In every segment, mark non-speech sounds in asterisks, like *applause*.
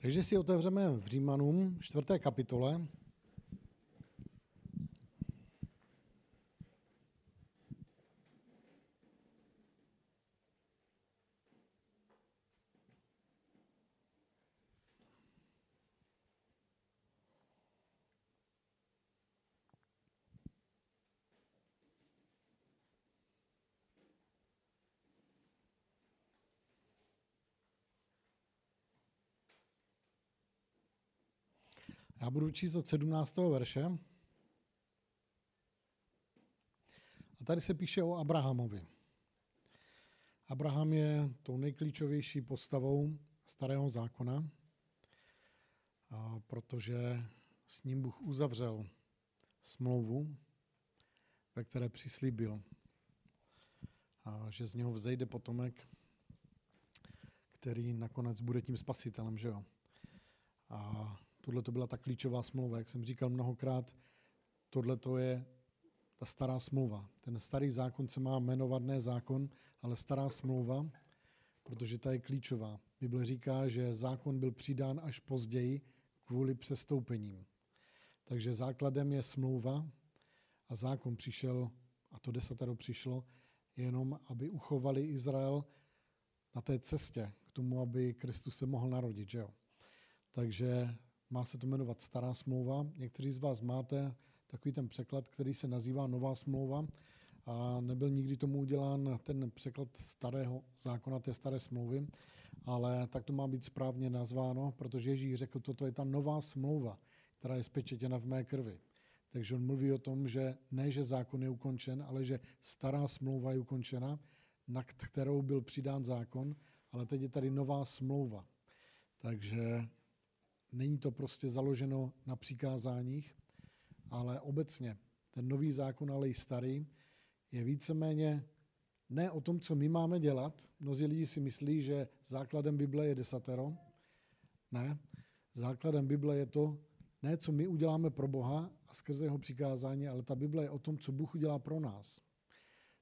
Takže si otevřeme v Římanům, čtvrté kapitole. Já budu číst od 17. verše. A tady se píše o Abrahamovi. Abraham je tou nejklíčovější postavou starého zákona, protože s ním Bůh uzavřel smlouvu, ve které přislíbil, že z něho vzejde potomek, který nakonec bude tím spasitelem. Že jo? A Tohle to byla ta klíčová smlouva, jak jsem říkal mnohokrát, tohle to je ta stará smlouva. Ten starý zákon se má jmenovat ne zákon, ale stará smlouva, protože ta je klíčová. Bible říká, že zákon byl přidán až později kvůli přestoupením. Takže základem je smlouva a zákon přišel, a to desatero přišlo, jenom aby uchovali Izrael na té cestě k tomu, aby Kristus se mohl narodit. Že jo? Takže má se to jmenovat Stará smlouva. Někteří z vás máte takový ten překlad, který se nazývá Nová smlouva a nebyl nikdy tomu udělán ten překlad starého zákona, té staré smlouvy, ale tak to má být správně nazváno, protože Ježíš řekl, toto je ta nová smlouva, která je spečetěna v mé krvi. Takže on mluví o tom, že ne, že zákon je ukončen, ale že stará smlouva je ukončena, na kterou byl přidán zákon, ale teď je tady nová smlouva. Takže Není to prostě založeno na přikázáních, ale obecně ten nový zákon, ale i starý, je víceméně ne o tom, co my máme dělat. Mnozí lidi si myslí, že základem Bible je desatero. Ne. Základem Bible je to, ne co my uděláme pro Boha a skrze jeho přikázání, ale ta Bible je o tom, co Bůh udělá pro nás.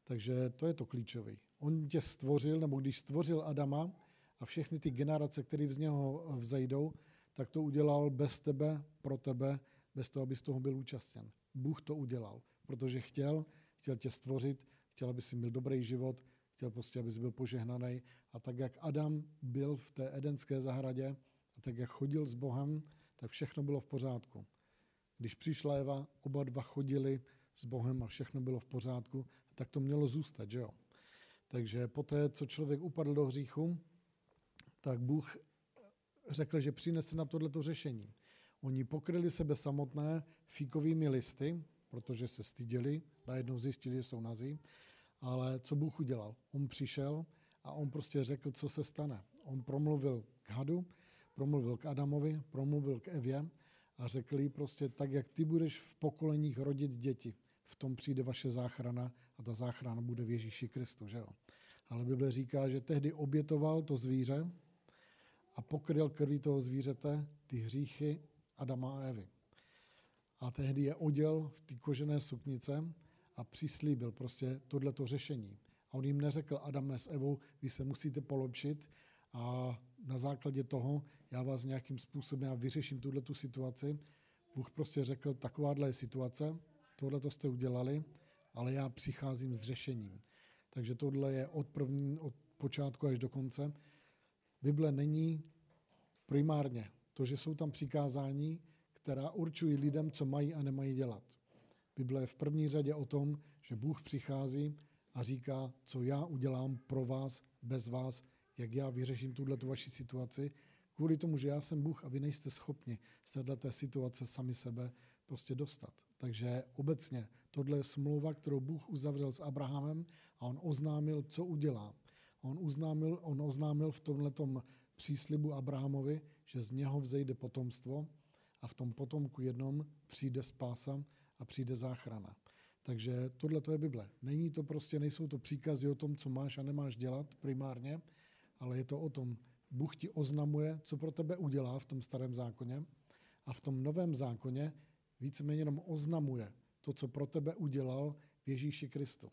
Takže to je to klíčové. On tě stvořil, nebo když stvořil Adama a všechny ty generace, které z něho vzejdou, tak to udělal bez tebe, pro tebe, bez toho, abys toho byl účastněn. Bůh to udělal, protože chtěl, chtěl tě stvořit, chtěl, aby si měl dobrý život, chtěl prostě, abys byl požehnaný. A tak, jak Adam byl v té edenské zahradě, a tak, jak chodil s Bohem, tak všechno bylo v pořádku. Když přišla Eva, oba dva chodili s Bohem a všechno bylo v pořádku, tak to mělo zůstat, že jo? Takže poté, co člověk upadl do hříchu, tak Bůh řekl, že přinese na tohleto řešení. Oni pokryli sebe samotné fíkovými listy, protože se styděli, najednou zjistili, že jsou nazí, ale co Bůh udělal? On přišel a on prostě řekl, co se stane. On promluvil k hadu, promluvil k Adamovi, promluvil k Evě a řekl jí prostě, tak jak ty budeš v pokoleních rodit děti, v tom přijde vaše záchrana a ta záchrana bude v Ježíši Kristu. Že jo? Ale Bible říká, že tehdy obětoval to zvíře, a pokryl krví toho zvířete ty hříchy Adama a Evy. A tehdy je oděl v té kožené suknice a přislíbil prostě tohleto řešení. A on jim neřekl, Adame s Evou, vy se musíte polepšit a na základě toho já vás nějakým způsobem já vyřeším tuhle tu situaci. Bůh prostě řekl, takováhle je situace, tohle to jste udělali, ale já přicházím s řešením. Takže tohle je od, první, od počátku až do konce. Bible není primárně to, že jsou tam přikázání, která určují lidem, co mají a nemají dělat. Bible je v první řadě o tom, že Bůh přichází a říká, co já udělám pro vás, bez vás, jak já vyřeším tuhle vaši situaci, kvůli tomu, že já jsem Bůh a vy nejste schopni z této situace sami sebe prostě dostat. Takže obecně tohle je smlouva, kterou Bůh uzavřel s Abrahamem a on oznámil, co udělá. On, uznámil, on oznámil v tomhletom příslibu Abrahamovi, že z něho vzejde potomstvo a v tom potomku jednom přijde spása a přijde záchrana. Takže tohle to je Bible. Není to prostě, nejsou to příkazy o tom, co máš a nemáš dělat primárně, ale je to o tom, Bůh ti oznamuje, co pro tebe udělá v tom starém zákoně a v tom novém zákoně víceméně jenom oznamuje to, co pro tebe udělal v Ježíši Kristu.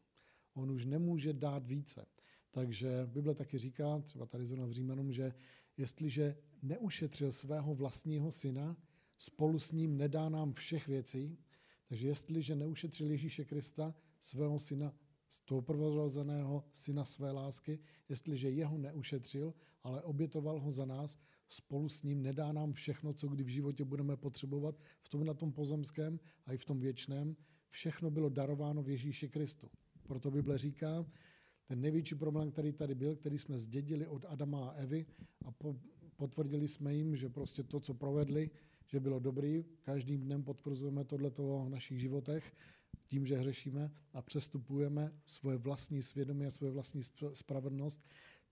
On už nemůže dát více. Takže Bible taky říká, třeba tady zrovna v Římanům, že jestliže neušetřil svého vlastního syna, spolu s ním nedá nám všech věcí. Takže jestliže neušetřil Ježíše Krista, svého syna, z toho prvorozeného syna své lásky, jestliže jeho neušetřil, ale obětoval ho za nás, spolu s ním nedá nám všechno, co kdy v životě budeme potřebovat, v tom na tom pozemském a i v tom věčném. Všechno bylo darováno v Ježíši Kristu. Proto Bible říká, ten největší problém, který tady byl, který jsme zdědili od Adama a Evy a po, potvrdili jsme jim, že prostě to, co provedli, že bylo dobrý. Každým dnem potvrzujeme tohleto v našich životech tím, že hřešíme a přestupujeme svoje vlastní svědomí a svoje vlastní spravedlnost.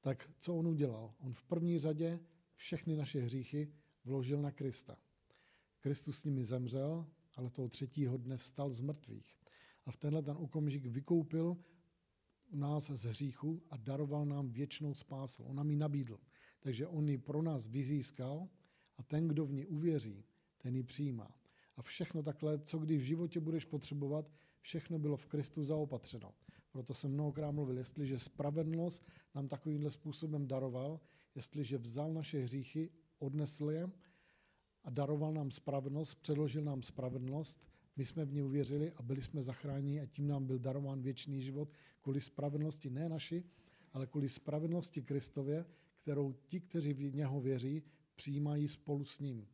Tak co on udělal? On v první řadě všechny naše hříchy vložil na Krista. Kristus s nimi zemřel, ale toho třetího dne vstal z mrtvých. A v tenhle ten okamžik vykoupil nás z hříchu a daroval nám věčnou spásu. On nám ji nabídl. Takže on ji pro nás vyzískal a ten, kdo v ní uvěří, ten ji přijímá. A všechno takhle, co kdy v životě budeš potřebovat, všechno bylo v Kristu zaopatřeno. Proto jsem mnohokrát mluvil, jestliže spravedlnost nám takovýmhle způsobem daroval, jestliže vzal naše hříchy, odnesl je a daroval nám spravedlnost, předložil nám spravedlnost, my jsme v ní uvěřili a byli jsme zachráněni a tím nám byl darován věčný život kvůli spravedlnosti ne naši, ale kvůli spravedlnosti Kristově, kterou ti, kteří v něho věří, přijímají spolu s ním.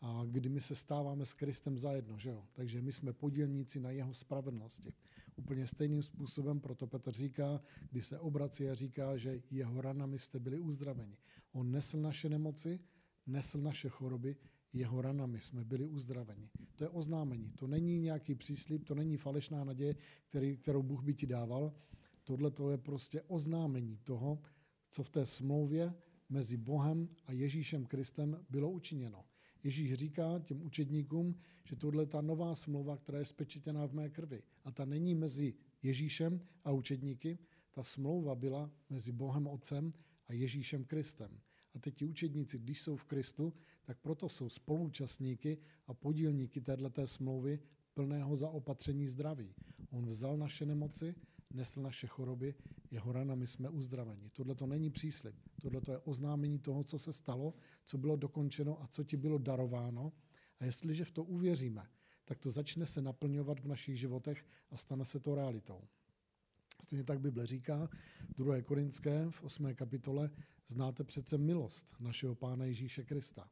A kdy my se stáváme s Kristem zajedno, že jo? Takže my jsme podílníci na jeho spravedlnosti. Úplně stejným způsobem proto Petr říká, když se obrací a říká, že jeho ranami jste byli uzdraveni. On nesl naše nemoci, nesl naše choroby, jeho ranami jsme byli uzdraveni. To je oznámení. To není nějaký příslip, to není falešná naděje, který, kterou Bůh by ti dával. Tohle to je prostě oznámení toho, co v té smlouvě mezi Bohem a Ježíšem Kristem bylo učiněno. Ježíš říká těm učedníkům, že tohle je ta nová smlouva, která je spečetěná v mé krvi. A ta není mezi Ježíšem a učedníky, ta smlouva byla mezi Bohem Otcem a Ježíšem Kristem. A teď ti učedníci, když jsou v Kristu, tak proto jsou spoluúčastníky a podílníky této smlouvy plného zaopatření zdraví. On vzal naše nemoci, nesl naše choroby, jeho ranami jsme uzdraveni. Tohle to není příslip, tohle to je oznámení toho, co se stalo, co bylo dokončeno a co ti bylo darováno. A jestliže v to uvěříme, tak to začne se naplňovat v našich životech a stane se to realitou. Stejně tak Bible říká, 2. Korinské v 8. kapitole, znáte přece milost našeho Pána Ježíše Krista.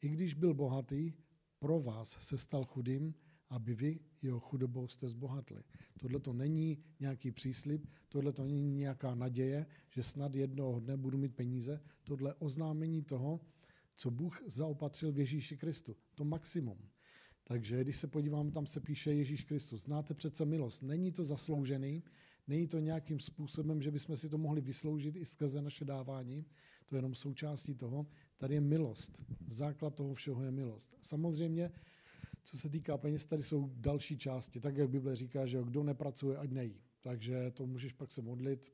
I když byl bohatý, pro vás se stal chudým, aby vy jeho chudobou jste zbohatli. Tohle to není nějaký příslip, tohle to není nějaká naděje, že snad jednoho dne budu mít peníze. Tohle oznámení toho, co Bůh zaopatřil v Ježíši Kristu. To maximum. Takže když se podíváme, tam se píše Ježíš Kristus. Znáte přece milost. Není to zasloužený, není to nějakým způsobem, že bychom si to mohli vysloužit i skrze naše dávání. To je jenom součástí toho. Tady je milost. Základ toho všeho je milost. Samozřejmě co se týká peněz, tady jsou další části. Tak, jak Bible říká, že kdo nepracuje, ať nejí. Takže to můžeš pak se modlit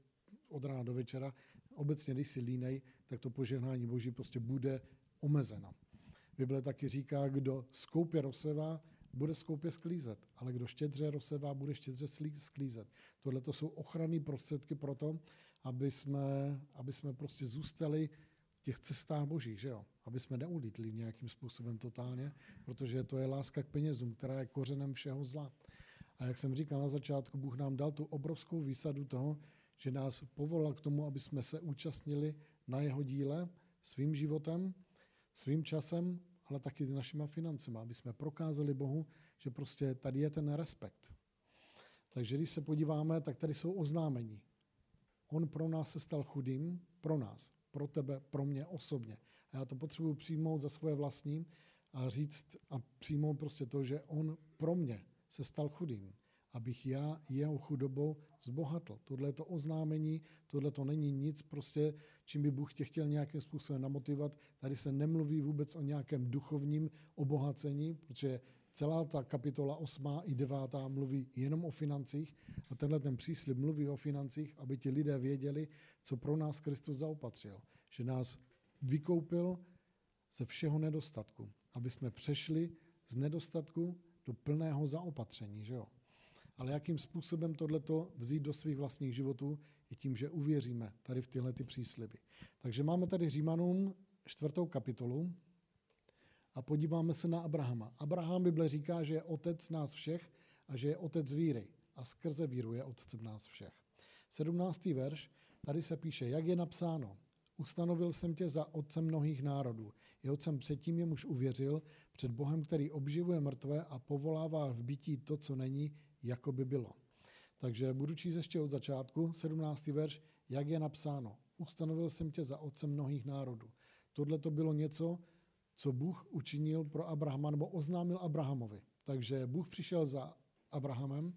od rána do večera. Obecně, když si línej, tak to požehnání Boží prostě bude omezeno. Bible taky říká, kdo skoupě rozsevá, bude skoupě sklízet, ale kdo štědře rozsevá, bude štědře sklízet. Tohle to jsou ochranné prostředky pro to, aby jsme, aby jsme prostě zůstali v těch cestách božích, že jo? aby jsme neulítli nějakým způsobem totálně, protože to je láska k penězům, která je kořenem všeho zla. A jak jsem říkal na začátku, Bůh nám dal tu obrovskou výsadu toho, že nás povolal k tomu, aby jsme se účastnili na jeho díle svým životem, svým časem, ale taky našima financemi, aby jsme prokázali Bohu, že prostě tady je ten respekt. Takže když se podíváme, tak tady jsou oznámení. On pro nás se stal chudým, pro nás, pro tebe, pro mě osobně. A já to potřebuji přijmout za svoje vlastní a říct a přijmout prostě to, že on pro mě se stal chudým, abych já jeho chudobou zbohatl. Tohle to oznámení, tohle to není nic prostě, čím by Bůh tě chtěl nějakým způsobem namotivovat. Tady se nemluví vůbec o nějakém duchovním obohacení, protože celá ta kapitola 8. i 9. mluví jenom o financích a tenhle ten příslip mluví o financích, aby ti lidé věděli, co pro nás Kristus zaopatřil. Že nás vykoupil ze všeho nedostatku, aby jsme přešli z nedostatku do plného zaopatření. Že jo? Ale jakým způsobem tohleto vzít do svých vlastních životů, je tím, že uvěříme tady v tyhle ty přísliby. Takže máme tady Římanům čtvrtou kapitolu a podíváme se na Abrahama. Abraham Bible říká, že je otec nás všech a že je otec víry a skrze víru je otcem nás všech. 17. verš, tady se píše, jak je napsáno, Ustanovil jsem tě za otcem mnohých národů. Je otcem předtím, jemuž uvěřil, před Bohem, který obživuje mrtvé a povolává v bytí to, co není, jako by bylo. Takže budu číst ještě od začátku, 17. verš, jak je napsáno. Ustanovil jsem tě za otcem mnohých národů. Tohle to bylo něco, co Bůh učinil pro Abrahama, nebo oznámil Abrahamovi. Takže Bůh přišel za Abrahamem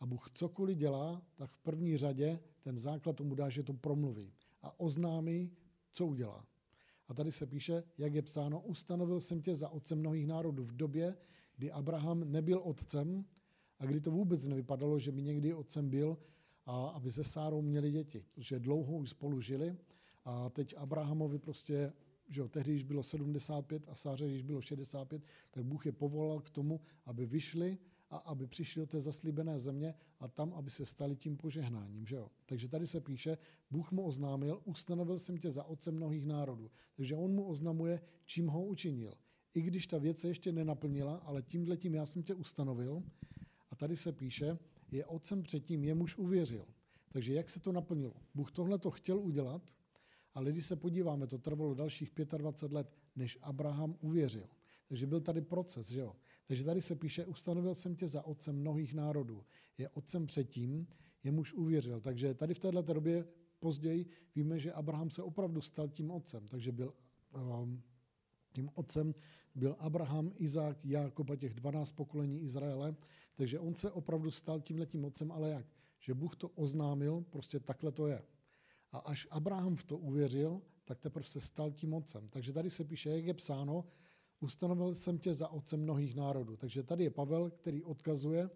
a Bůh cokoliv dělá, tak v první řadě ten základ tomu dá, že to promluví a oznámí, co udělá. A tady se píše, jak je psáno, ustanovil jsem tě za otcem mnohých národů v době, kdy Abraham nebyl otcem a kdy to vůbec nevypadalo, že by někdy otcem byl, a aby se Sárou měli děti, protože dlouho už spolu žili a teď Abrahamovi prostě, že jo, tehdy, když bylo 75 a Sáře, když bylo 65, tak Bůh je povolal k tomu, aby vyšli a aby přišli do té zaslíbené země a tam, aby se stali tím požehnáním. Že jo? Takže tady se píše, Bůh mu oznámil, ustanovil jsem tě za otce mnohých národů. Takže on mu oznamuje, čím ho učinil. I když ta věc se ještě nenaplnila, ale tímhle tím já jsem tě ustanovil. A tady se píše, je otcem předtím, jemuž uvěřil. Takže jak se to naplnilo? Bůh tohle to chtěl udělat, ale když se podíváme, to trvalo dalších 25 let, než Abraham uvěřil. Takže byl tady proces, že jo? Takže tady se píše, ustanovil jsem tě za otcem mnohých národů. Je otcem předtím, jemuž uvěřil. Takže tady v této době později víme, že Abraham se opravdu stal tím otcem. Takže byl um, tím otcem byl Abraham, Izák, Jákob a těch 12 pokolení Izraele. Takže on se opravdu stal tímhletím otcem, ale jak? Že Bůh to oznámil, prostě takhle to je. A až Abraham v to uvěřil, tak teprve se stal tím otcem. Takže tady se píše, jak je psáno, ustanovil jsem tě za otcem mnohých národů. Takže tady je Pavel, který odkazuje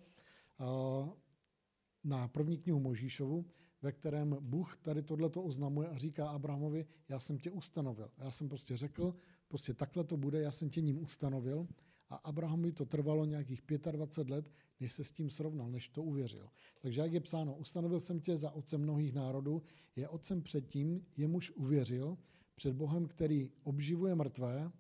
na první knihu Možíšovu, ve kterém Bůh tady tohleto oznamuje a říká Abrahamovi, já jsem tě ustanovil. Já jsem prostě řekl, prostě takhle to bude, já jsem tě ním ustanovil. A Abrahamovi to trvalo nějakých 25 let, než se s tím srovnal, než to uvěřil. Takže jak je psáno, ustanovil jsem tě za otcem mnohých národů, je otcem předtím, jemuž uvěřil, před Bohem, který obživuje mrtvé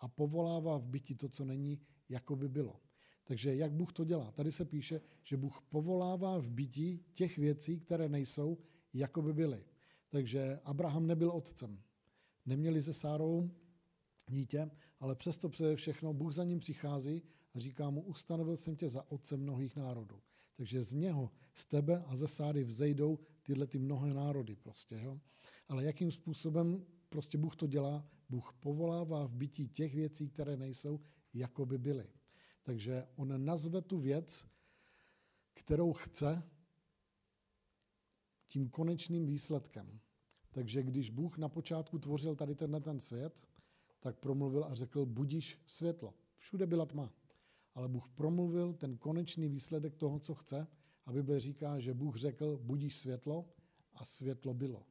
a povolává v byti to, co není, jako by bylo. Takže jak Bůh to dělá? Tady se píše, že Bůh povolává v bytí těch věcí, které nejsou, jako by byly. Takže Abraham nebyl otcem. Neměli se Sárou dítě, ale přesto pře všechno Bůh za ním přichází a říká mu, ustanovil jsem tě za otce mnohých národů. Takže z něho, z tebe a ze Sáry vzejdou tyhle ty mnohé národy prostě. Jo? Ale jakým způsobem prostě Bůh to dělá? Bůh povolává v bytí těch věcí, které nejsou, jako by byly. Takže on nazve tu věc, kterou chce, tím konečným výsledkem. Takže když Bůh na počátku tvořil tady tenhle ten svět, tak promluvil a řekl, budíš světlo. Všude byla tma. Ale Bůh promluvil ten konečný výsledek toho, co chce. A Bible říká, že Bůh řekl, budíš světlo a světlo bylo.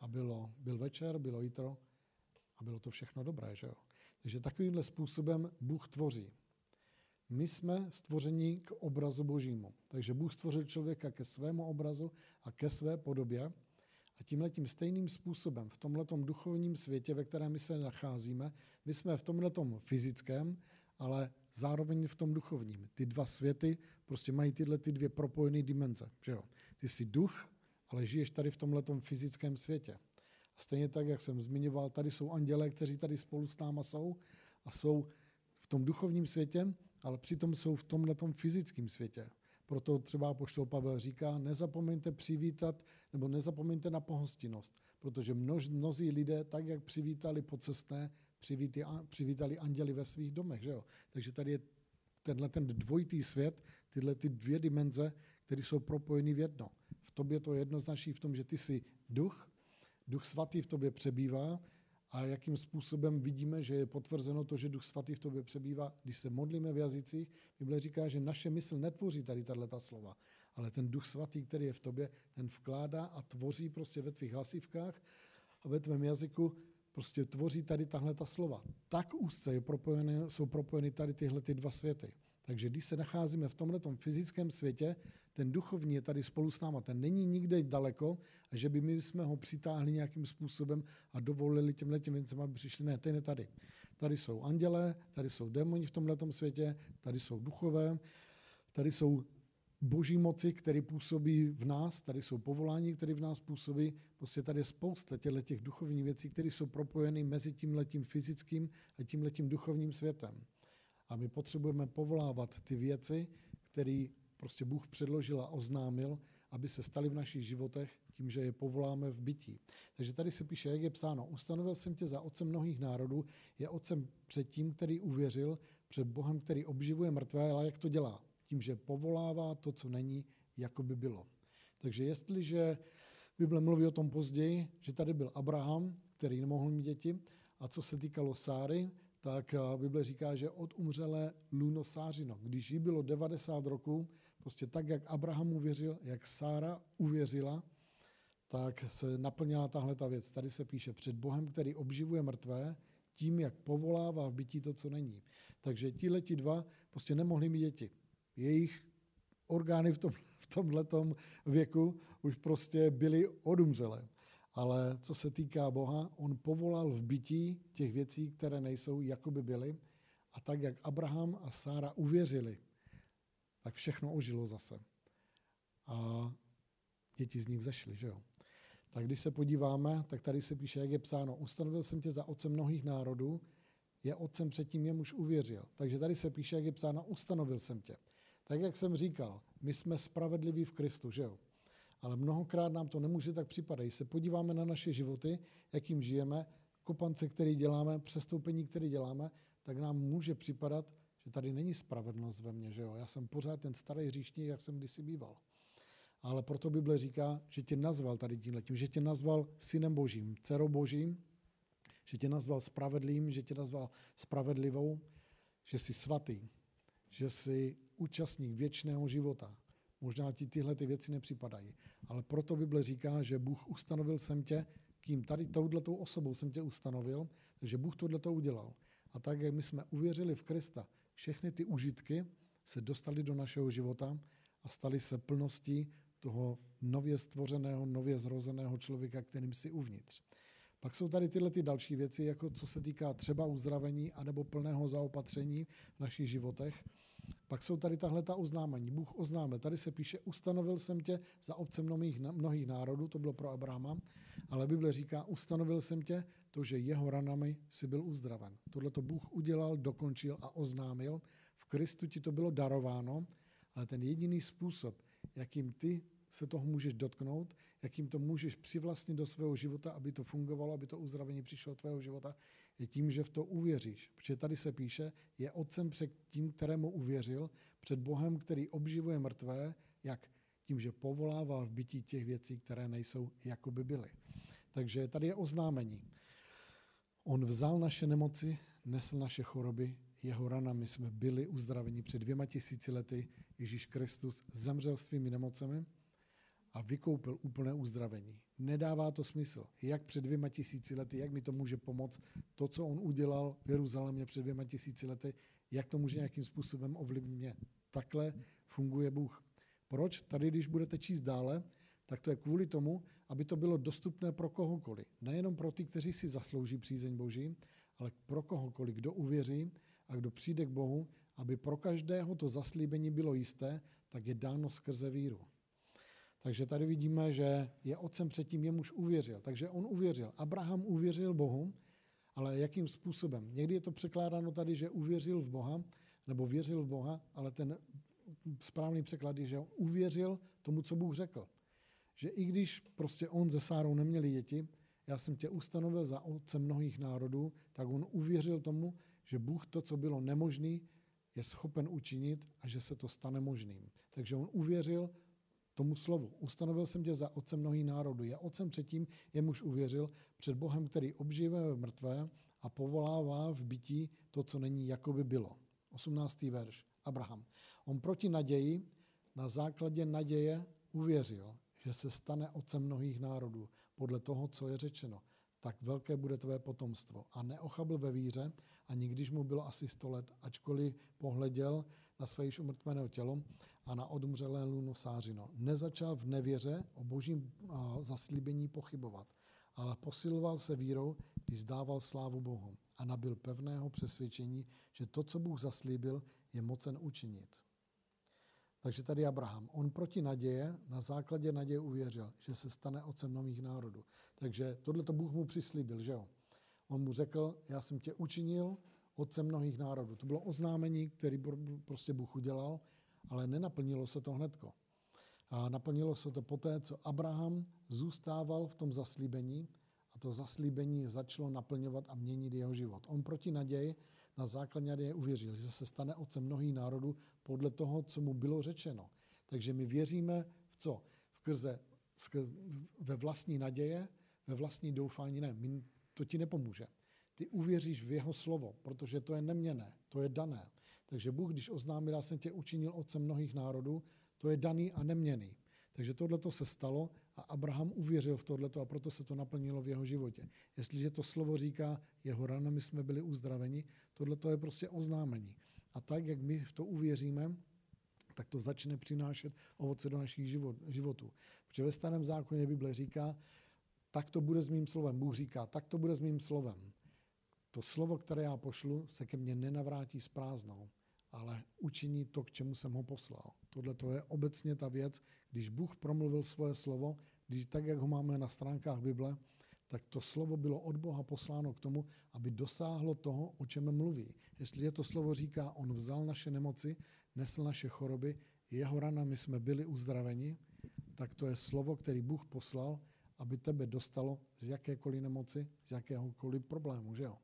A bylo, byl večer, bylo jitro a bylo to všechno dobré. Že jo? Takže takovýmhle způsobem Bůh tvoří. My jsme stvoření k obrazu božímu. Takže Bůh stvořil člověka ke svému obrazu a ke své podobě. A tímhle tím stejným způsobem v tomhle duchovním světě, ve kterém my se nacházíme, my jsme v tomhle fyzickém, ale zároveň v tom duchovním. Ty dva světy prostě mají tyhle ty dvě propojené dimenze. Že jo? Ty jsi duch, ale žiješ tady v tomhle fyzickém světě. A stejně tak, jak jsem zmiňoval, tady jsou andělé, kteří tady spolu s náma jsou a jsou v tom duchovním světě, ale přitom jsou v tomhle fyzickém světě. Proto třeba poštol Pavel říká, nezapomeňte přivítat, nebo nezapomeňte na pohostinnost, protože množ, mnozí lidé, tak jak přivítali pocestné, přivíti, přivítali anděli ve svých domech. Že jo? Takže tady je tenhle ten dvojitý svět, tyhle ty dvě dimenze, které jsou propojeny v jedno. V tobě to je jednoznačný v tom, že ty jsi duch, duch svatý v tobě přebývá a jakým způsobem vidíme, že je potvrzeno to, že Duch Svatý v tobě přebývá, když se modlíme v jazycích. Bible říká, že naše mysl netvoří tady tato slova, ale ten Duch Svatý, který je v tobě, ten vkládá a tvoří prostě ve tvých hlasivkách a ve tvém jazyku prostě tvoří tady tahle ta slova. Tak úzce je propojené, jsou propojeny tady tyhle ty dva světy. Takže když se nacházíme v tomto fyzickém světě, ten duchovní je tady spolu s náma, ten není nikde daleko a že by my jsme ho přitáhli nějakým způsobem a dovolili těmhle těm věcem, aby přišli. Ne, ten je tady. Tady jsou andělé, tady jsou démoni v tomto světě, tady jsou duchové, tady jsou boží moci, které působí v nás, tady jsou povolání, které v nás působí. Prostě tady je spousta těchto těch duchovních věcí, které jsou propojeny mezi tím letím fyzickým a tím letím duchovním světem. A my potřebujeme povolávat ty věci, které prostě Bůh předložil a oznámil, aby se staly v našich životech tím, že je povoláme v bytí. Takže tady se píše, jak je psáno, ustanovil jsem tě za otcem mnohých národů, je otcem před tím, který uvěřil, před Bohem, který obživuje mrtvé, ale jak to dělá? Tím, že povolává to, co není, jako by bylo. Takže jestliže Bible mluví o tom později, že tady byl Abraham, který nemohl mít děti, a co se týkalo Sáry, tak eh, Bible říká, že od umřelé luno sářino. Když jí bylo 90 roků, prostě tak, jak Abraham uvěřil, jak Sára uvěřila, tak se naplnila tahle ta věc. Tady se píše před Bohem, který obživuje mrtvé, tím, jak povolává v bytí to, co není. Takže ti dva prostě nemohli mít děti. Jejich orgány v, tom, v tomhletom věku už prostě byly odumřelé. Ale co se týká Boha, on povolal v bytí těch věcí, které nejsou, jako by byly. A tak, jak Abraham a Sára uvěřili, tak všechno ožilo zase. A děti z nich vzešly, že jo? Tak když se podíváme, tak tady se píše, jak je psáno, ustanovil jsem tě za otce mnohých národů, je otcem předtím, jemuž uvěřil. Takže tady se píše, jak je psáno, ustanovil jsem tě. Tak, jak jsem říkal, my jsme spravedliví v Kristu, že jo? Ale mnohokrát nám to nemůže tak připadat. Když se podíváme na naše životy, jakým žijeme, kopance, který děláme, přestoupení, které děláme, tak nám může připadat, že tady není spravedlnost ve mně, že jo? Já jsem pořád ten starý hříšník, jak jsem kdysi býval. Ale proto Bible říká, že tě nazval tady tím letím, že tě nazval synem božím, dcerou božím, že tě nazval spravedlým, že tě nazval spravedlivou, že jsi svatý, že jsi účastník věčného života. Možná ti tyhle ty věci nepřipadají, ale proto Bible říká, že Bůh ustanovil jsem tě, kým tady touhletou osobou jsem tě ustanovil, takže Bůh tohleto udělal. A tak, jak my jsme uvěřili v Krista, všechny ty užitky se dostaly do našeho života a staly se plností toho nově stvořeného, nově zrozeného člověka, kterým si uvnitř. Pak jsou tady tyhle ty další věci, jako co se týká třeba uzdravení anebo plného zaopatření v našich životech. Pak jsou tady tahle ta oznámení. Bůh oznámil. Tady se píše, ustanovil jsem tě za obce mnohých, mnohých národů, to bylo pro Abrahama, ale Bible říká, ustanovil jsem tě, to, že jeho ranami si byl uzdraven. Tohle to Bůh udělal, dokončil a oznámil. V Kristu ti to bylo darováno, ale ten jediný způsob, jakým ty se toho můžeš dotknout, jakým to můžeš přivlastnit do svého života, aby to fungovalo, aby to uzdravení přišlo do tvého života, je tím, že v to uvěříš. Protože tady se píše, je otcem před tím, kterému uvěřil, před Bohem, který obživuje mrtvé, jak tím, že povolává v bytí těch věcí, které nejsou, jako by byly. Takže tady je oznámení. On vzal naše nemoci, nesl naše choroby, jeho ranami jsme byli uzdraveni před dvěma tisíci lety. Ježíš Kristus zemřel svými nemocemi, a vykoupil úplné uzdravení. Nedává to smysl. Jak před dvěma tisíci lety, jak mi to může pomoct, to, co on udělal v Jeruzalémě před dvěma tisíci lety, jak to může nějakým způsobem ovlivnit mě. Takhle funguje Bůh. Proč? Tady, když budete číst dále, tak to je kvůli tomu, aby to bylo dostupné pro kohokoliv. Nejenom pro ty, kteří si zaslouží přízeň Boží, ale pro kohokoliv, kdo uvěří a kdo přijde k Bohu, aby pro každého to zaslíbení bylo jisté, tak je dáno skrze víru. Takže tady vidíme, že je otcem předtím, jemuž uvěřil. Takže on uvěřil. Abraham uvěřil Bohu, ale jakým způsobem? Někdy je to překládáno tady, že uvěřil v Boha, nebo věřil v Boha, ale ten správný překlad je, že uvěřil tomu, co Bůh řekl. Že i když prostě on se Sárou neměli děti, já jsem tě ustanovil za otce mnohých národů, tak on uvěřil tomu, že Bůh to, co bylo nemožný, je schopen učinit a že se to stane možným. Takže on uvěřil tomu slovu. Ustanovil jsem tě za otcem mnohý národů. Je otcem předtím, jemuž uvěřil, před Bohem, který obživuje mrtvé a povolává v bytí to, co není, jako by bylo. 18. verš. Abraham. On proti naději, na základě naděje uvěřil, že se stane otcem mnohých národů, podle toho, co je řečeno. tak velké bude tvé potomstvo. A neochabl ve víře, ani když mu bylo asi sto let, ačkoliv pohleděl na své již umrtvené tělo a na odumřelé luno sářino. Nezačal v nevěře o božím zaslíbení pochybovat, ale posiloval se vírou, když zdával slávu Bohu a nabil pevného přesvědčení, že to, co Bůh zaslíbil, je mocen učinit. Takže tady Abraham. On proti naděje, na základě naděje uvěřil, že se stane otcem nových národů. Takže tohle to Bůh mu přislíbil, že jo? On mu řekl, já jsem tě učinil otcem mnohých národů. To bylo oznámení, který prostě Bůh udělal, ale nenaplnilo se to hnedko. A naplnilo se to poté, co Abraham zůstával v tom zaslíbení a to zaslíbení začalo naplňovat a měnit jeho život. On proti naději na základě naděje uvěřil, že se stane otcem mnohých národů podle toho, co mu bylo řečeno. Takže my věříme v co? V krze, ve vlastní naděje, ve vlastní doufání ne. To ti nepomůže. Ty uvěříš v jeho slovo, protože to je neměné, to je dané. Takže Bůh, když oznámil, já jsem tě učinil otcem mnohých národů, to je daný a neměný. Takže tohle se stalo a Abraham uvěřil v tohleto a proto se to naplnilo v jeho životě. Jestliže to slovo říká, jeho ranami jsme byli uzdraveni, tohle je prostě oznámení. A tak, jak my v to uvěříme, tak to začne přinášet ovoce do našich životů. Protože ve starém zákoně Bible říká, tak to bude s mým slovem. Bůh říká, tak to bude s mým slovem. To slovo, které já pošlu, se ke mně nenavrátí s prázdnou, ale učiní to, k čemu jsem ho poslal. Tohle to je obecně ta věc, když Bůh promluvil svoje slovo, když tak, jak ho máme na stránkách Bible, tak to slovo bylo od Boha posláno k tomu, aby dosáhlo toho, o čem mluví. Jestli je to slovo říká, on vzal naše nemoci, nesl naše choroby, jeho ranami jsme byli uzdraveni, tak to je slovo, který Bůh poslal, aby tebe dostalo z jakékoliv nemoci, z jakéhokoliv problému, že jo?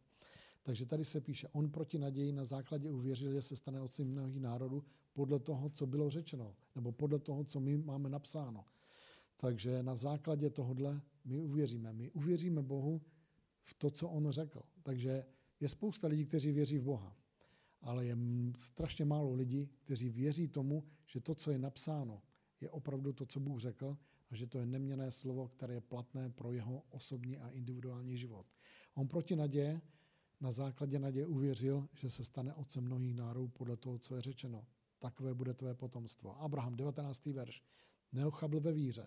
Takže tady se píše, on proti naději na základě uvěřil, že se stane otcem mnohých národů podle toho, co bylo řečeno, nebo podle toho, co my máme napsáno. Takže na základě tohohle my uvěříme. My uvěříme Bohu v to, co on řekl. Takže je spousta lidí, kteří věří v Boha. Ale je strašně málo lidí, kteří věří tomu, že to, co je napsáno, je opravdu to, co Bůh řekl a že to je neměné slovo, které je platné pro jeho osobní a individuální život. On proti naděje na základě naděje uvěřil, že se stane otcem mnohých národů podle toho, co je řečeno. Takové bude tvé potomstvo. Abraham, 19. verš. Neochabl ve víře.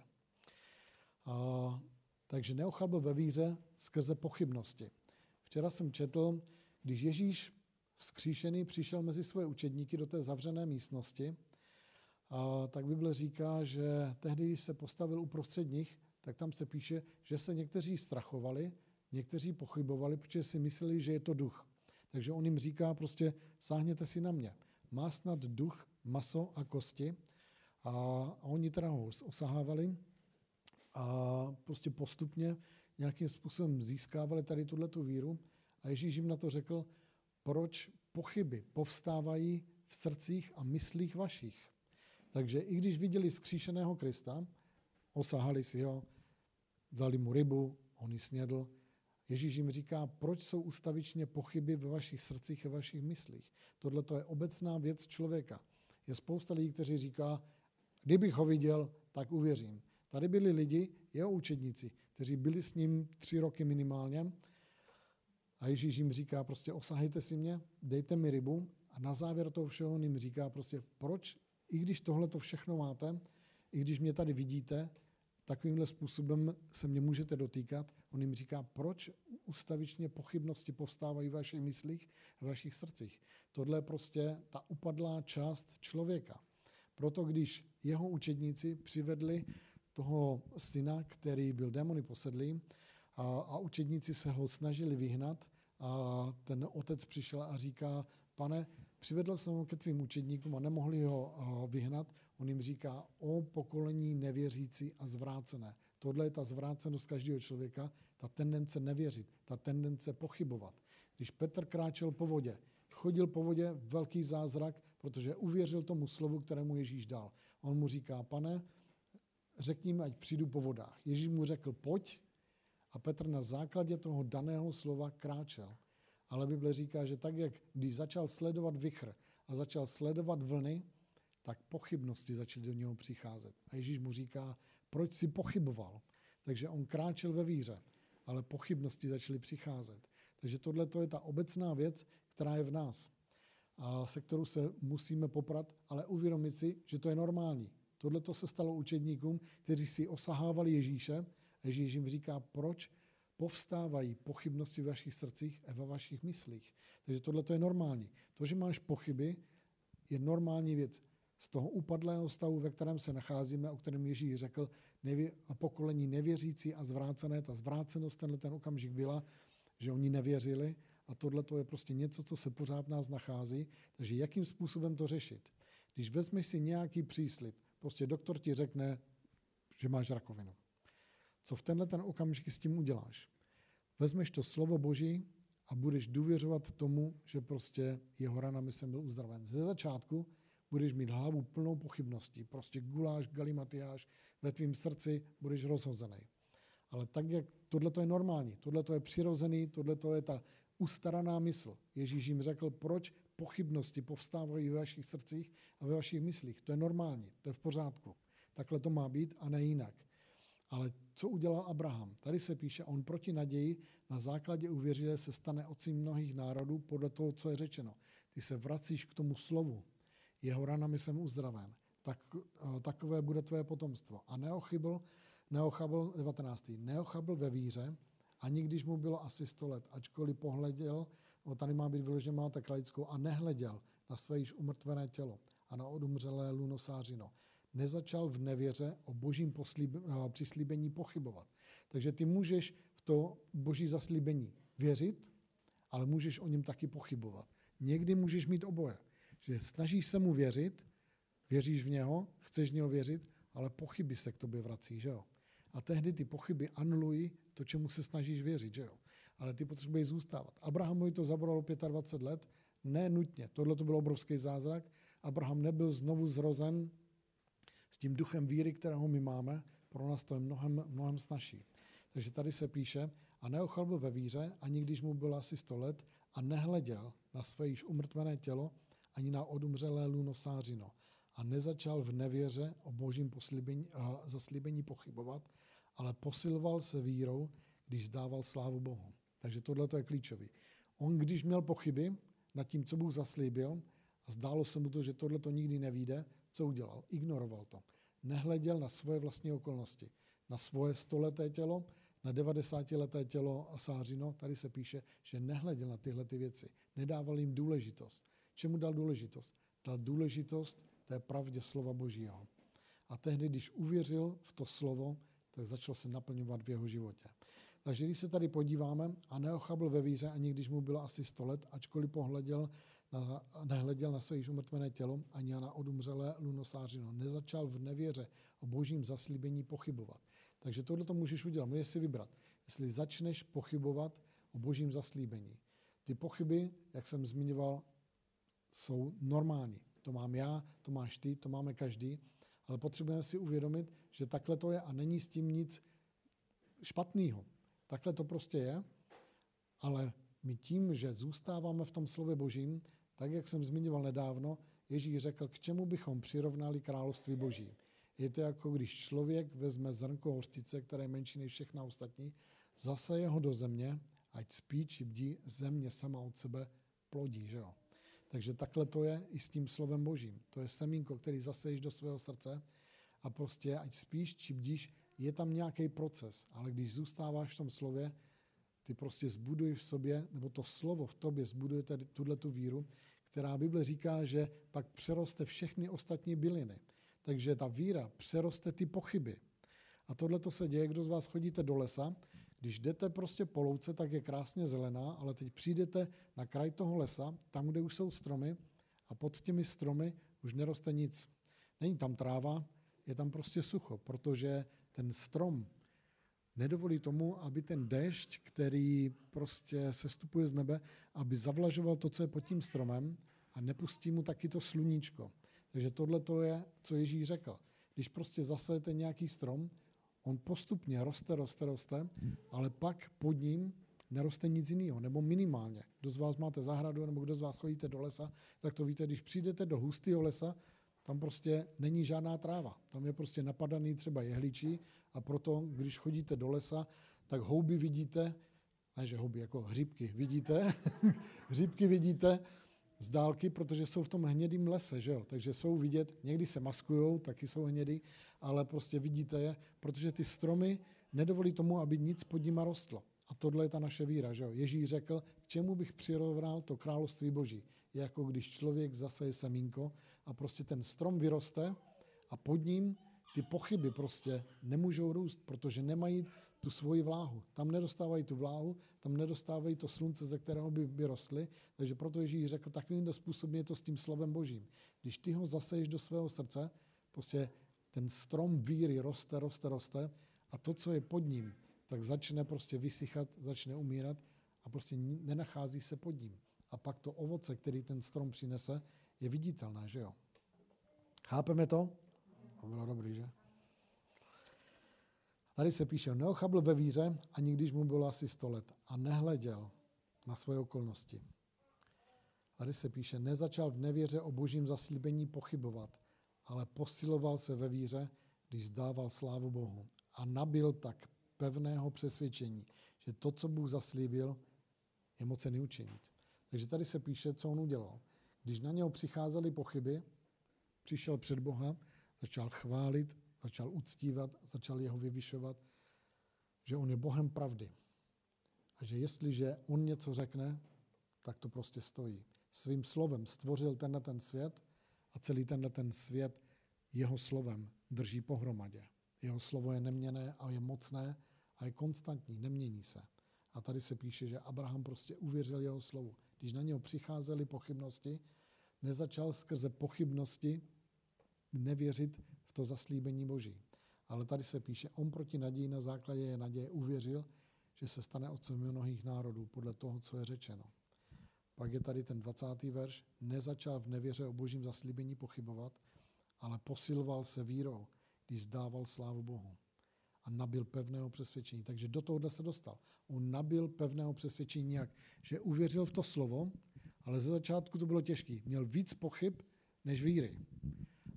A, takže neochabl ve víře skrze pochybnosti. Včera jsem četl, když Ježíš vzkříšený přišel mezi své učedníky do té zavřené místnosti, a tak Bible říká, že tehdy, když se postavil uprostřed nich, tak tam se píše, že se někteří strachovali, někteří pochybovali, protože si mysleli, že je to duch. Takže on jim říká prostě, sáhněte si na mě. Má snad duch, maso a kosti. A oni teda ho osahávali a prostě postupně nějakým způsobem získávali tady tuhle tu víru. A Ježíš jim na to řekl, proč pochyby povstávají v srdcích a myslích vašich. Takže i když viděli vzkříšeného Krista, osahali si ho, dali mu rybu, on ji snědl, Ježíš jim říká, proč jsou ustavičně pochyby ve vašich srdcích a vašich myslích. Tohle to je obecná věc člověka. Je spousta lidí, kteří říká, kdybych ho viděl, tak uvěřím. Tady byli lidi, jeho učedníci, kteří byli s ním tři roky minimálně a Ježíš jim říká, prostě osahejte si mě, dejte mi rybu a na závěr toho všeho jim říká prostě, proč, i když tohle to všechno máte, i když mě tady vidíte, takovýmhle způsobem se mě můžete dotýkat. On jim říká, proč ustavičně pochybnosti povstávají v vašich myslích, v vašich srdcích. Tohle je prostě ta upadlá část člověka. Proto když jeho učedníci přivedli toho syna, který byl démony posedlý, a, a učedníci se ho snažili vyhnat, a ten otec přišel a říká, pane, Přivedl jsem ho ke tvým učedníkům a nemohli ho vyhnat. On jim říká o pokolení nevěřící a zvrácené. Tohle je ta zvrácenost každého člověka, ta tendence nevěřit, ta tendence pochybovat. Když Petr kráčel po vodě, chodil po vodě, velký zázrak, protože uvěřil tomu slovu, kterému Ježíš dal. On mu říká, pane, řekni mi, ať přijdu po vodách. Ježíš mu řekl, pojď, a Petr na základě toho daného slova kráčel. Ale Bible říká, že tak, jak když začal sledovat vichr a začal sledovat vlny, tak pochybnosti začaly do něho přicházet. A Ježíš mu říká, proč si pochyboval? Takže on kráčel ve víře. ale pochybnosti začaly přicházet. Takže tohle je ta obecná věc, která je v nás, a se kterou se musíme poprat, ale uvědomit si, že to je normální. Tohle to se stalo učedníkům, kteří si osahávali Ježíše. Ježíš jim říká, proč povstávají pochybnosti v vašich srdcích a ve vašich myslích. Takže tohle je normální. To, že máš pochyby, je normální věc. Z toho upadlého stavu, ve kterém se nacházíme, o kterém Ježíš řekl, nevě, a pokolení nevěřící a zvrácené, ta zvrácenost tenhle ten okamžik byla, že oni nevěřili a tohle to je prostě něco, co se pořád v nás nachází. Takže jakým způsobem to řešit? Když vezmeš si nějaký příslip, prostě doktor ti řekne, že máš rakovinu. Co v tenhle ten okamžik s tím uděláš? Vezmeš to slovo Boží a budeš důvěřovat tomu, že prostě jeho ranami jsem byl uzdraven. Ze začátku budeš mít hlavu plnou pochybností. Prostě guláš, galimatiáš, ve tvém srdci budeš rozhozený. Ale tak, jak tohle je normální, tohle je přirozený, tohle je ta ustaraná mysl. Ježíš jim řekl, proč pochybnosti povstávají ve vašich srdcích a ve vašich myslích. To je normální, to je v pořádku. Takhle to má být a ne jinak. Ale co udělal Abraham? Tady se píše, on proti naději na základě uvěřile se stane otcem mnohých národů podle toho, co je řečeno. Ty se vracíš k tomu slovu. Jeho ranami jsem uzdraven. Tak, eh, takové bude tvoje potomstvo. A neochybil, neochabl, 19. Neochabl ve víře, ani když mu bylo asi 100 let, ačkoliv pohleděl, no tady má být vyloženě máte kralickou, a nehleděl na své již umrtvené tělo a na odumřelé lunosářino nezačal v nevěře o božím eh, přislíbení pochybovat. Takže ty můžeš v to boží zaslíbení věřit, ale můžeš o něm taky pochybovat. Někdy můžeš mít oboje. Že snažíš se mu věřit, věříš v něho, chceš v něho věřit, ale pochyby se k tobě vrací, že jo? A tehdy ty pochyby anulují to, čemu se snažíš věřit, že jo? Ale ty potřebuješ zůstávat. Abrahamovi to zabralo 25 let, ne nutně. Tohle to byl obrovský zázrak. Abraham nebyl znovu zrozen s tím duchem víry, kterého my máme, pro nás to je mnohem, mnohem snažší. Takže tady se píše, a neochalbil ve víře, ani když mu bylo asi 100 let, a nehleděl na své již umrtvené tělo, ani na odumřelé lunosářino. A nezačal v nevěře o božím poslíbení, a zaslíbení pochybovat, ale posiloval se vírou, když zdával slávu Bohu. Takže tohle je klíčový. On, když měl pochyby nad tím, co Bůh zaslíbil, a zdálo se mu to, že tohle to nikdy nevíde, co udělal? Ignoroval to. Nehleděl na svoje vlastní okolnosti. Na svoje stoleté tělo, na 90-leté tělo Sářino, tady se píše, že nehleděl na tyhle ty věci. Nedával jim důležitost. Čemu dal důležitost? Dal důležitost té pravdě slova Božího. A tehdy, když uvěřil v to slovo, tak začalo se naplňovat v jeho životě. Takže když se tady podíváme, a neochabl ve víře, ani když mu bylo asi 100 let, ačkoliv pohleděl na, nehleděl na své již umrtvené tělo ani na odumřelé lunosářino. Nezačal v nevěře o božím zaslíbení pochybovat. Takže tohle to můžeš udělat, můžeš si vybrat. Jestli začneš pochybovat o božím zaslíbení. Ty pochyby, jak jsem zmiňoval, jsou normální. To mám já, to máš ty, to máme každý, ale potřebujeme si uvědomit, že takhle to je a není s tím nic špatného. Takhle to prostě je, ale my tím, že zůstáváme v tom slově božím, tak, jak jsem zmiňoval nedávno, Ježíš řekl, k čemu bychom přirovnali království boží. Je to jako když člověk vezme zrnko hořtice, které je menší než všechna ostatní, zaseje ho do země, ať spí či bdí, země sama od sebe plodí. Že jo? Takže takhle to je i s tím slovem božím. To je semínko, který zaseješ do svého srdce a prostě ať spíš či bdíš, je tam nějaký proces, ale když zůstáváš v tom slově, ty prostě zbuduj v sobě, nebo to slovo v tobě zbuduje tuhle tu víru, která Bible říká, že pak přeroste všechny ostatní byliny. Takže ta víra přeroste ty pochyby. A tohle to se děje, kdo z vás chodíte do lesa, když jdete prostě po louce, tak je krásně zelená, ale teď přijdete na kraj toho lesa, tam, kde už jsou stromy, a pod těmi stromy už neroste nic. Není tam tráva, je tam prostě sucho, protože ten strom nedovolí tomu, aby ten dešť, který prostě se stupuje z nebe, aby zavlažoval to, co je pod tím stromem a nepustí mu taky to sluníčko. Takže tohle to je, co Ježíš řekl. Když prostě zasejete nějaký strom, on postupně roste, roste, roste, ale pak pod ním neroste nic jiného, nebo minimálně. Kdo z vás máte zahradu, nebo kdo z vás chodíte do lesa, tak to víte, když přijdete do hustého lesa, tam prostě není žádná tráva. Tam je prostě napadaný třeba jehličí a proto, když chodíte do lesa, tak houby vidíte, ne že houby, jako hříbky vidíte, *laughs* hříbky vidíte z dálky, protože jsou v tom hnědým lese, že jo? takže jsou vidět, někdy se maskují, taky jsou hnědý, ale prostě vidíte je, protože ty stromy nedovolí tomu, aby nic pod nima rostlo. A tohle je ta naše víra. Že jo? Ježíš řekl, k čemu bych přirovnal to království boží. Je jako když člověk zaseje semínko a prostě ten strom vyroste a pod ním ty pochyby prostě nemůžou růst, protože nemají tu svoji vláhu. Tam nedostávají tu vláhu, tam nedostávají to slunce, ze kterého by vyrostly. Takže proto Ježíš řekl, takovým způsobem je to s tím slovem božím. Když ty ho zaseješ do svého srdce, prostě ten strom víry roste, roste, roste a to, co je pod ním, tak začne prostě vysychat, začne umírat a prostě nenachází se pod ním. A pak to ovoce, který ten strom přinese, je viditelné, že jo? Chápeme to? To bylo dobrý, že? Tady se píše, neochabl ve víře, ani když mu bylo asi 100 let a nehleděl na svoje okolnosti. Tady se píše, nezačal v nevěře o božím zaslíbení pochybovat, ale posiloval se ve víře, když zdával slávu Bohu. A nabil tak pevného přesvědčení, že to, co Bůh zaslíbil, je mocený učinit. Takže tady se píše, co on udělal. Když na něho přicházely pochyby, přišel před Boha, začal chválit, začal uctívat, začal jeho vyvyšovat, že on je Bohem pravdy. A že jestliže on něco řekne, tak to prostě stojí. Svým slovem stvořil tenhle ten svět a celý tenhle ten svět jeho slovem drží pohromadě. Jeho slovo je neměné a je mocné a je konstantní, nemění se. A tady se píše, že Abraham prostě uvěřil jeho slovu. Když na něho přicházely pochybnosti, nezačal skrze pochybnosti nevěřit v to zaslíbení Boží. Ale tady se píše, on proti naději na základě naděje uvěřil, že se stane otcem mnohých národů podle toho, co je řečeno. Pak je tady ten 20. verš. Nezačal v nevěře o božím zaslíbení pochybovat, ale posiloval se vírou, když zdával slávu Bohu a nabil pevného přesvědčení. Takže do tohohle se dostal. On nabil pevného přesvědčení jak, že uvěřil v to slovo, ale ze začátku to bylo těžké. Měl víc pochyb než víry.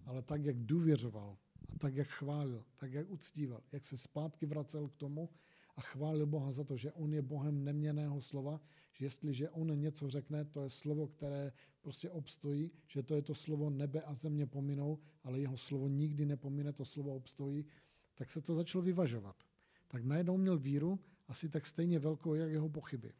Ale tak, jak důvěřoval, a tak, jak chválil, tak, jak uctíval, jak se zpátky vracel k tomu a chválil Boha za to, že on je Bohem neměného slova, že jestliže on něco řekne, to je slovo, které prostě obstojí, že to je to slovo nebe a země pominou, ale jeho slovo nikdy nepomine, to slovo obstojí, tak se to začalo vyvažovat. Tak najednou měl víru asi tak stejně velkou, jak jeho pochyby.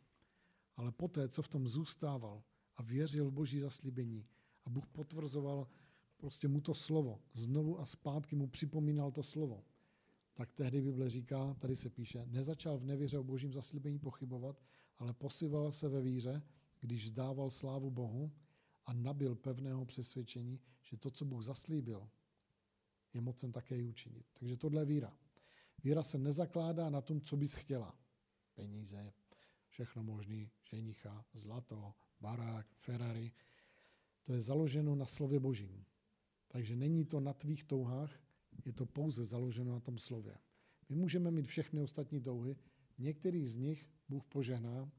Ale poté, co v tom zůstával a věřil v boží zaslíbení a Bůh potvrzoval prostě mu to slovo, znovu a zpátky mu připomínal to slovo, tak tehdy Bible říká, tady se píše, nezačal v nevěře o božím zaslíbení pochybovat, ale posival se ve víře, když zdával slávu Bohu a nabil pevného přesvědčení, že to, co Bůh zaslíbil, je mocen také i učinit. Takže tohle je víra. Víra se nezakládá na tom, co bys chtěla. Peníze, všechno možný, ženicha, zlato, barák, Ferrari. To je založeno na slově božím. Takže není to na tvých touhách, je to pouze založeno na tom slově. My můžeme mít všechny ostatní touhy, některý z nich Bůh požehná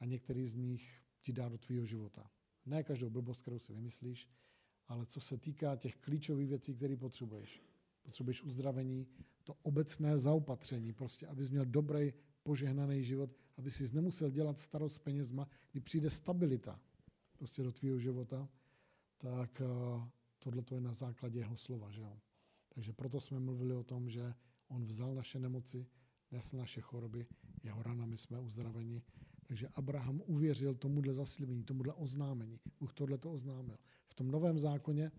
a některý z nich ti dá do tvýho života. Ne každou blbost, kterou si vymyslíš, ale co se týká těch klíčových věcí, které potřebuješ. Potřebuješ uzdravení, to obecné zaopatření, prostě, abys měl dobrý, požehnaný život, aby si nemusel dělat starost s penězma, kdy přijde stabilita prostě do tvého života, tak uh, tohle to je na základě jeho slova. Že jo? Takže proto jsme mluvili o tom, že on vzal naše nemoci, nesl naše choroby, jeho ranami jsme uzdraveni. Takže Abraham uvěřil tomuhle zaslíbení, tomuhle oznámení. Bůh tohle to oznámil. V tom novém zákoně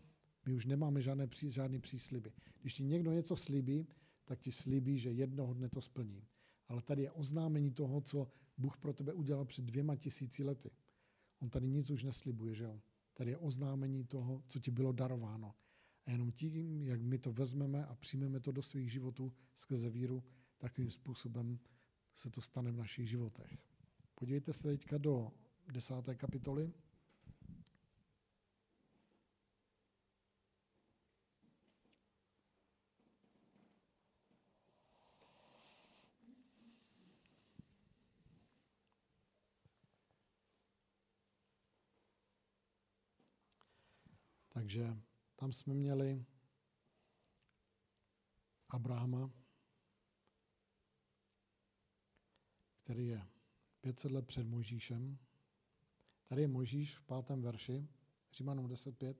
my už nemáme žádné, žádný přísliby. Když ti někdo něco slíbí, tak ti slíbí, že jednoho dne to splní. Ale tady je oznámení toho, co Bůh pro tebe udělal před dvěma tisíci lety. On tady nic už neslibuje, že jo? Tady je oznámení toho, co ti bylo darováno. A jenom tím, jak my to vezmeme a přijmeme to do svých životů skrze víru, takovým způsobem se to stane v našich životech. Podívejte se teďka do desáté kapitoly. Takže tam jsme měli Abrahama, který je 500 let před Mojžíšem. Tady je Mojžíš v pátém verši, Římanům 10.5.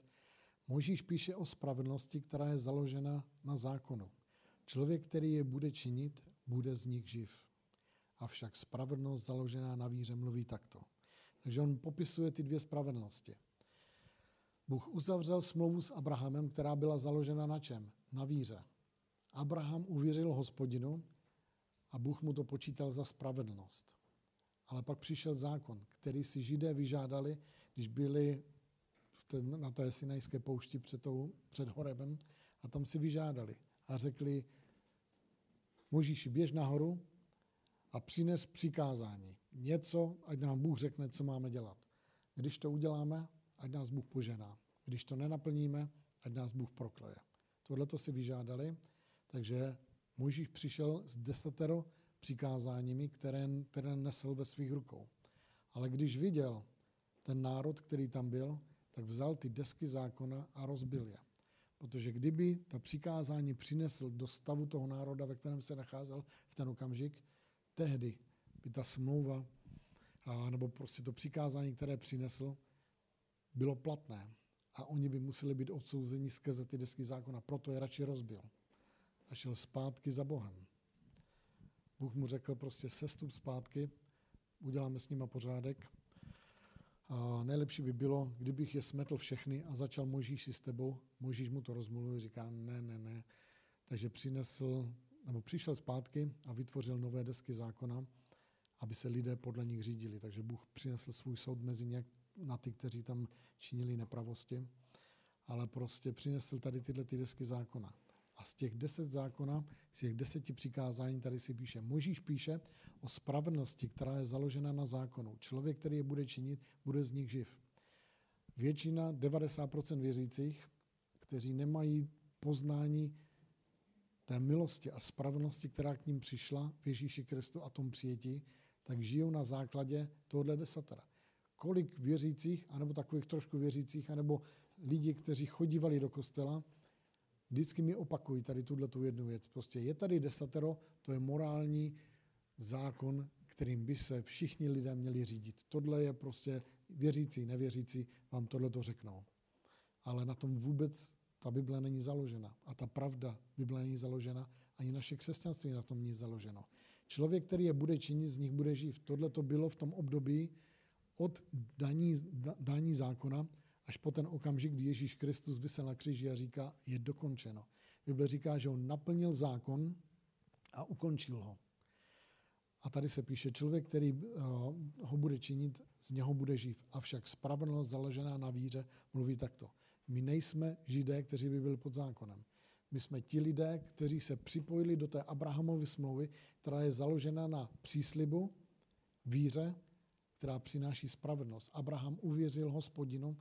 Mojžíš píše o spravedlnosti, která je založena na zákonu. Člověk, který je bude činit, bude z nich živ. Avšak spravedlnost založená na víře mluví takto. Takže on popisuje ty dvě spravedlnosti. Bůh uzavřel smlouvu s Abrahamem, která byla založena na čem? Na víře. Abraham uvěřil hospodinu a Bůh mu to počítal za spravedlnost. Ale pak přišel zákon, který si židé vyžádali, když byli v tém, na té sinajské poušti před, tou, před Horebem a tam si vyžádali a řekli, Možíši, běž nahoru a přines přikázání. Něco, ať nám Bůh řekne, co máme dělat. Když to uděláme, ať nás Bůh požená. Když to nenaplníme, ať nás Bůh prokleje. Tohle to si vyžádali, takže Mojžíš přišel s desatero přikázáními, které, které nesl ve svých rukou. Ale když viděl ten národ, který tam byl, tak vzal ty desky zákona a rozbil je. Protože kdyby ta přikázání přinesl do stavu toho národa, ve kterém se nacházel v ten okamžik, tehdy by ta smlouva, a, nebo prostě to přikázání, které přinesl, bylo platné. A oni by museli být odsouzeni skrze ty desky zákona. Proto je radši rozbil. A šel zpátky za Bohem. Bůh mu řekl prostě sestup zpátky, uděláme s nima pořádek. A nejlepší by bylo, kdybych je smetl všechny a začal Možíš si s tebou. Možíš mu to rozmluvil, říká ne, ne, ne. Takže přinesl, nebo přišel zpátky a vytvořil nové desky zákona, aby se lidé podle nich řídili. Takže Bůh přinesl svůj soud mezi ně na ty, kteří tam činili nepravosti, ale prostě přinesl tady tyhle ty desky zákona. A z těch deset zákona, z těch deseti přikázání tady si píše. Možíš píše o spravedlnosti, která je založena na zákonu. Člověk, který je bude činit, bude z nich živ. Většina, 90% věřících, kteří nemají poznání té milosti a spravedlnosti, která k ním přišla v Ježíši Kristu a tom přijetí, tak žijou na základě tohohle desatera. Kolik věřících, anebo takových trošku věřících, anebo lidi, kteří chodívali do kostela, vždycky mi opakují tady tuhle tu jednu věc. Prostě je tady desatero, to je morální zákon, kterým by se všichni lidé měli řídit. Tohle je prostě věřící, nevěřící, vám tohle to řeknou. Ale na tom vůbec ta Bible není založena. A ta pravda Bible není založena, ani naše křesťanství na tom není založeno. Člověk, který je bude činit, z nich bude žít. Tohle to bylo v tom období od daní, daní zákona až po ten okamžik, kdy Ježíš Kristus vysel na kříži a říká, je dokončeno. Bible říká, že on naplnil zákon a ukončil ho. A tady se píše, člověk, který eh, ho bude činit, z něho bude živ. Avšak spravedlnost založená na víře mluví takto. My nejsme židé, kteří by byli pod zákonem. My jsme ti lidé, kteří se připojili do té Abrahamovy smlouvy, která je založena na příslibu, víře, která přináší spravedlnost. Abraham uvěřil hospodinu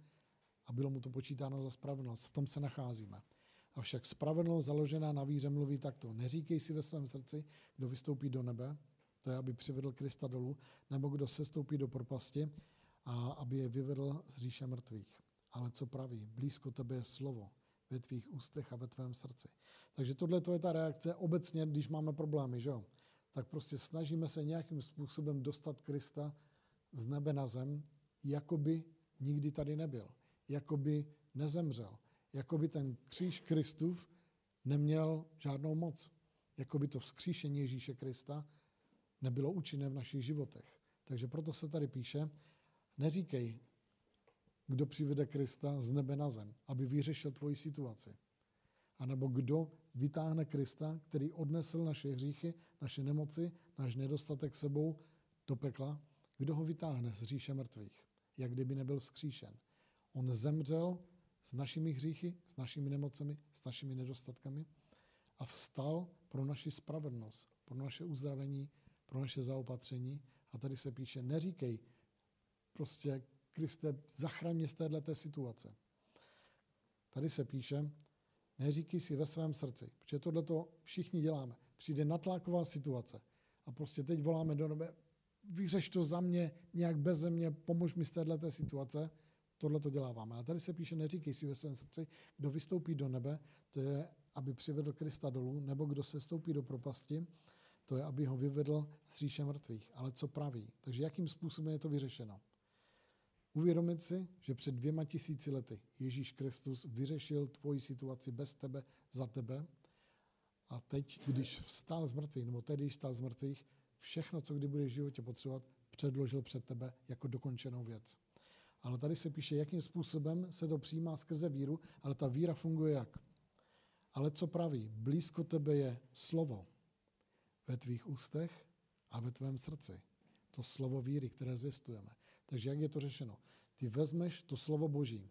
a bylo mu to počítáno za spravedlnost. V tom se nacházíme. Avšak spravedlnost založená na víře mluví takto. Neříkej si ve svém srdci, kdo vystoupí do nebe, to je, aby přivedl Krista dolů, nebo kdo se stoupí do propasti a aby je vyvedl z říše mrtvých. Ale co praví? Blízko tebe je slovo ve tvých ústech a ve tvém srdci. Takže tohle to je ta reakce obecně, když máme problémy, že jo? tak prostě snažíme se nějakým způsobem dostat Krista z nebe na zem, jako by nikdy tady nebyl jako by nezemřel. Jako by ten kříž Kristův neměl žádnou moc. Jako by to vzkříšení Ježíše Krista nebylo účinné v našich životech. Takže proto se tady píše, neříkej, kdo přivede Krista z nebe na zem, aby vyřešil tvoji situaci. A nebo kdo vytáhne Krista, který odnesl naše hříchy, naše nemoci, náš nedostatek sebou do pekla, kdo ho vytáhne z říše mrtvých, jak kdyby nebyl vzkříšen. On zemřel s našimi hříchy, s našimi nemocemi, s našimi nedostatkami a vstal pro naši spravedlnost, pro naše uzdravení, pro naše zaopatření. A tady se píše, neříkej prostě, Kriste, zachraň mě z této situace. Tady se píše, neříkej si ve svém srdci, protože tohle to všichni děláme. Přijde natláková situace a prostě teď voláme do nebe, vyřeš to za mě, nějak bez mě, pomož mi z této situace tohle to děláváme. A tady se píše, neříkej si ve svém srdci, kdo vystoupí do nebe, to je, aby přivedl Krista dolů, nebo kdo se stoupí do propasti, to je, aby ho vyvedl z říše mrtvých. Ale co praví? Takže jakým způsobem je to vyřešeno? Uvědomit si, že před dvěma tisíci lety Ježíš Kristus vyřešil tvoji situaci bez tebe, za tebe. A teď, když vstal z mrtvých, nebo tedy, když vstal z mrtvých, všechno, co kdy budeš v životě potřebovat, předložil před tebe jako dokončenou věc. Ale tady se píše, jakým způsobem se to přijímá skrze víru, ale ta víra funguje jak? Ale co praví? Blízko tebe je slovo ve tvých ústech a ve tvém srdci. To slovo víry, které zvěstujeme. Takže jak je to řešeno? Ty vezmeš to slovo Boží,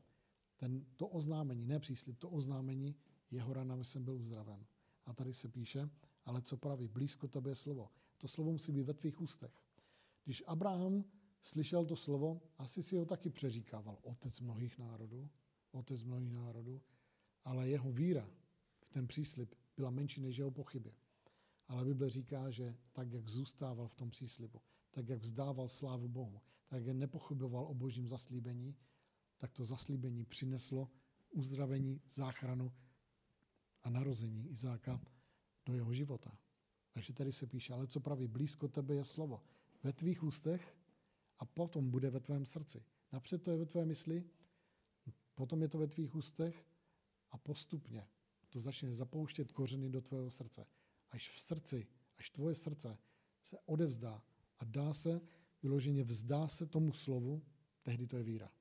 ten, to oznámení, ne příslip, to oznámení, jeho ranami jsem byl uzdraven. A tady se píše, ale co praví, blízko tebe je slovo. To slovo musí být ve tvých ústech. Když Abraham slyšel to slovo, asi si ho taky přeříkával. Otec mnohých národů, otec mnohých národů, ale jeho víra v ten příslip byla menší než jeho pochyby. Ale Bible říká, že tak, jak zůstával v tom příslibu, tak, jak vzdával slávu Bohu, tak, jak nepochyboval o božím zaslíbení, tak to zaslíbení přineslo uzdravení, záchranu a narození Izáka do jeho života. Takže tady se píše, ale co praví, blízko tebe je slovo. Ve tvých ústech a potom bude ve tvém srdci. Napřed to je ve tvé mysli, potom je to ve tvých ústech a postupně to začne zapouštět kořeny do tvého srdce. Až v srdci, až tvoje srdce se odevzdá a dá se, vyloženě vzdá se tomu slovu, tehdy to je víra.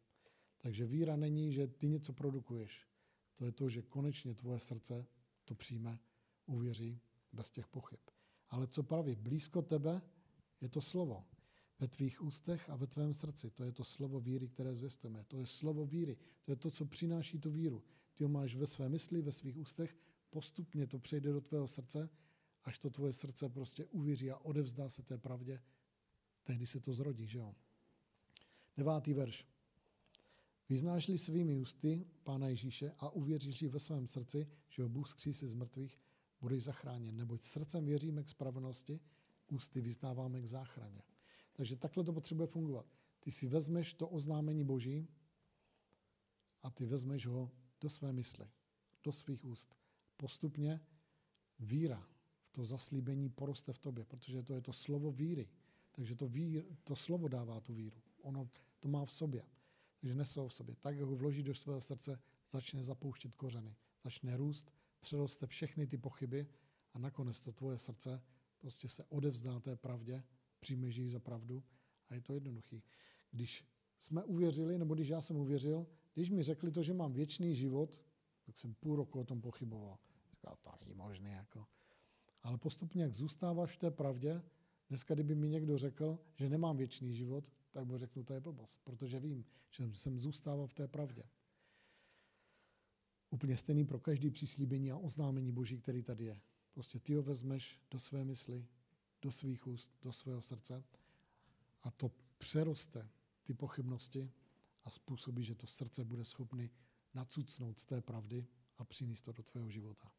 Takže víra není, že ty něco produkuješ. To je to, že konečně tvoje srdce to přijme, uvěří bez těch pochyb. Ale co praví? Blízko tebe je to slovo. Ve tvých ústech a ve tvém srdci. To je to slovo víry, které zvěstujeme. To je slovo víry. To je to, co přináší tu víru. Ty ho máš ve své mysli, ve svých ústech, postupně to přejde do tvého srdce, až to tvoje srdce prostě uvěří a odevzdá se té pravdě, tehdy se to zrodí, že jo? Devátý verš. Vyznáš-li svými ústy Pána Ježíše a uvěříš ve svém srdci, že ho Bůh skřísi z mrtvých, budeš zachráněn. Neboť srdcem věříme k spravedlnosti, ústy vyznáváme k záchraně. Takže takhle to potřebuje fungovat. Ty si vezmeš to oznámení Boží a ty vezmeš ho do své mysli, do svých úst. Postupně víra v to zaslíbení poroste v tobě, protože to je to slovo víry. Takže to, vír, to slovo dává tu víru. Ono to má v sobě. Takže nesou v sobě. Tak, jak ho vloží do svého srdce, začne zapouštět kořeny. Začne růst, přeroste všechny ty pochyby a nakonec to tvoje srdce prostě se odevzdá té pravdě, přijmeš ji za pravdu a je to jednoduchý. Když jsme uvěřili, nebo když já jsem uvěřil, když mi řekli to, že mám věčný život, tak jsem půl roku o tom pochyboval. Říkal, to není možné. Jako. Ale postupně, jak zůstáváš v té pravdě, dneska, kdyby mi někdo řekl, že nemám věčný život, tak mu řeknu, to je blbost, protože vím, že jsem zůstával v té pravdě. Úplně stejný pro každý přislíbení a oznámení Boží, který tady je. Prostě ty ho vezmeš do své mysli, do svých úst, do svého srdce a to přeroste ty pochybnosti a způsobí, že to srdce bude schopný nacucnout z té pravdy a přinést to do tvého života.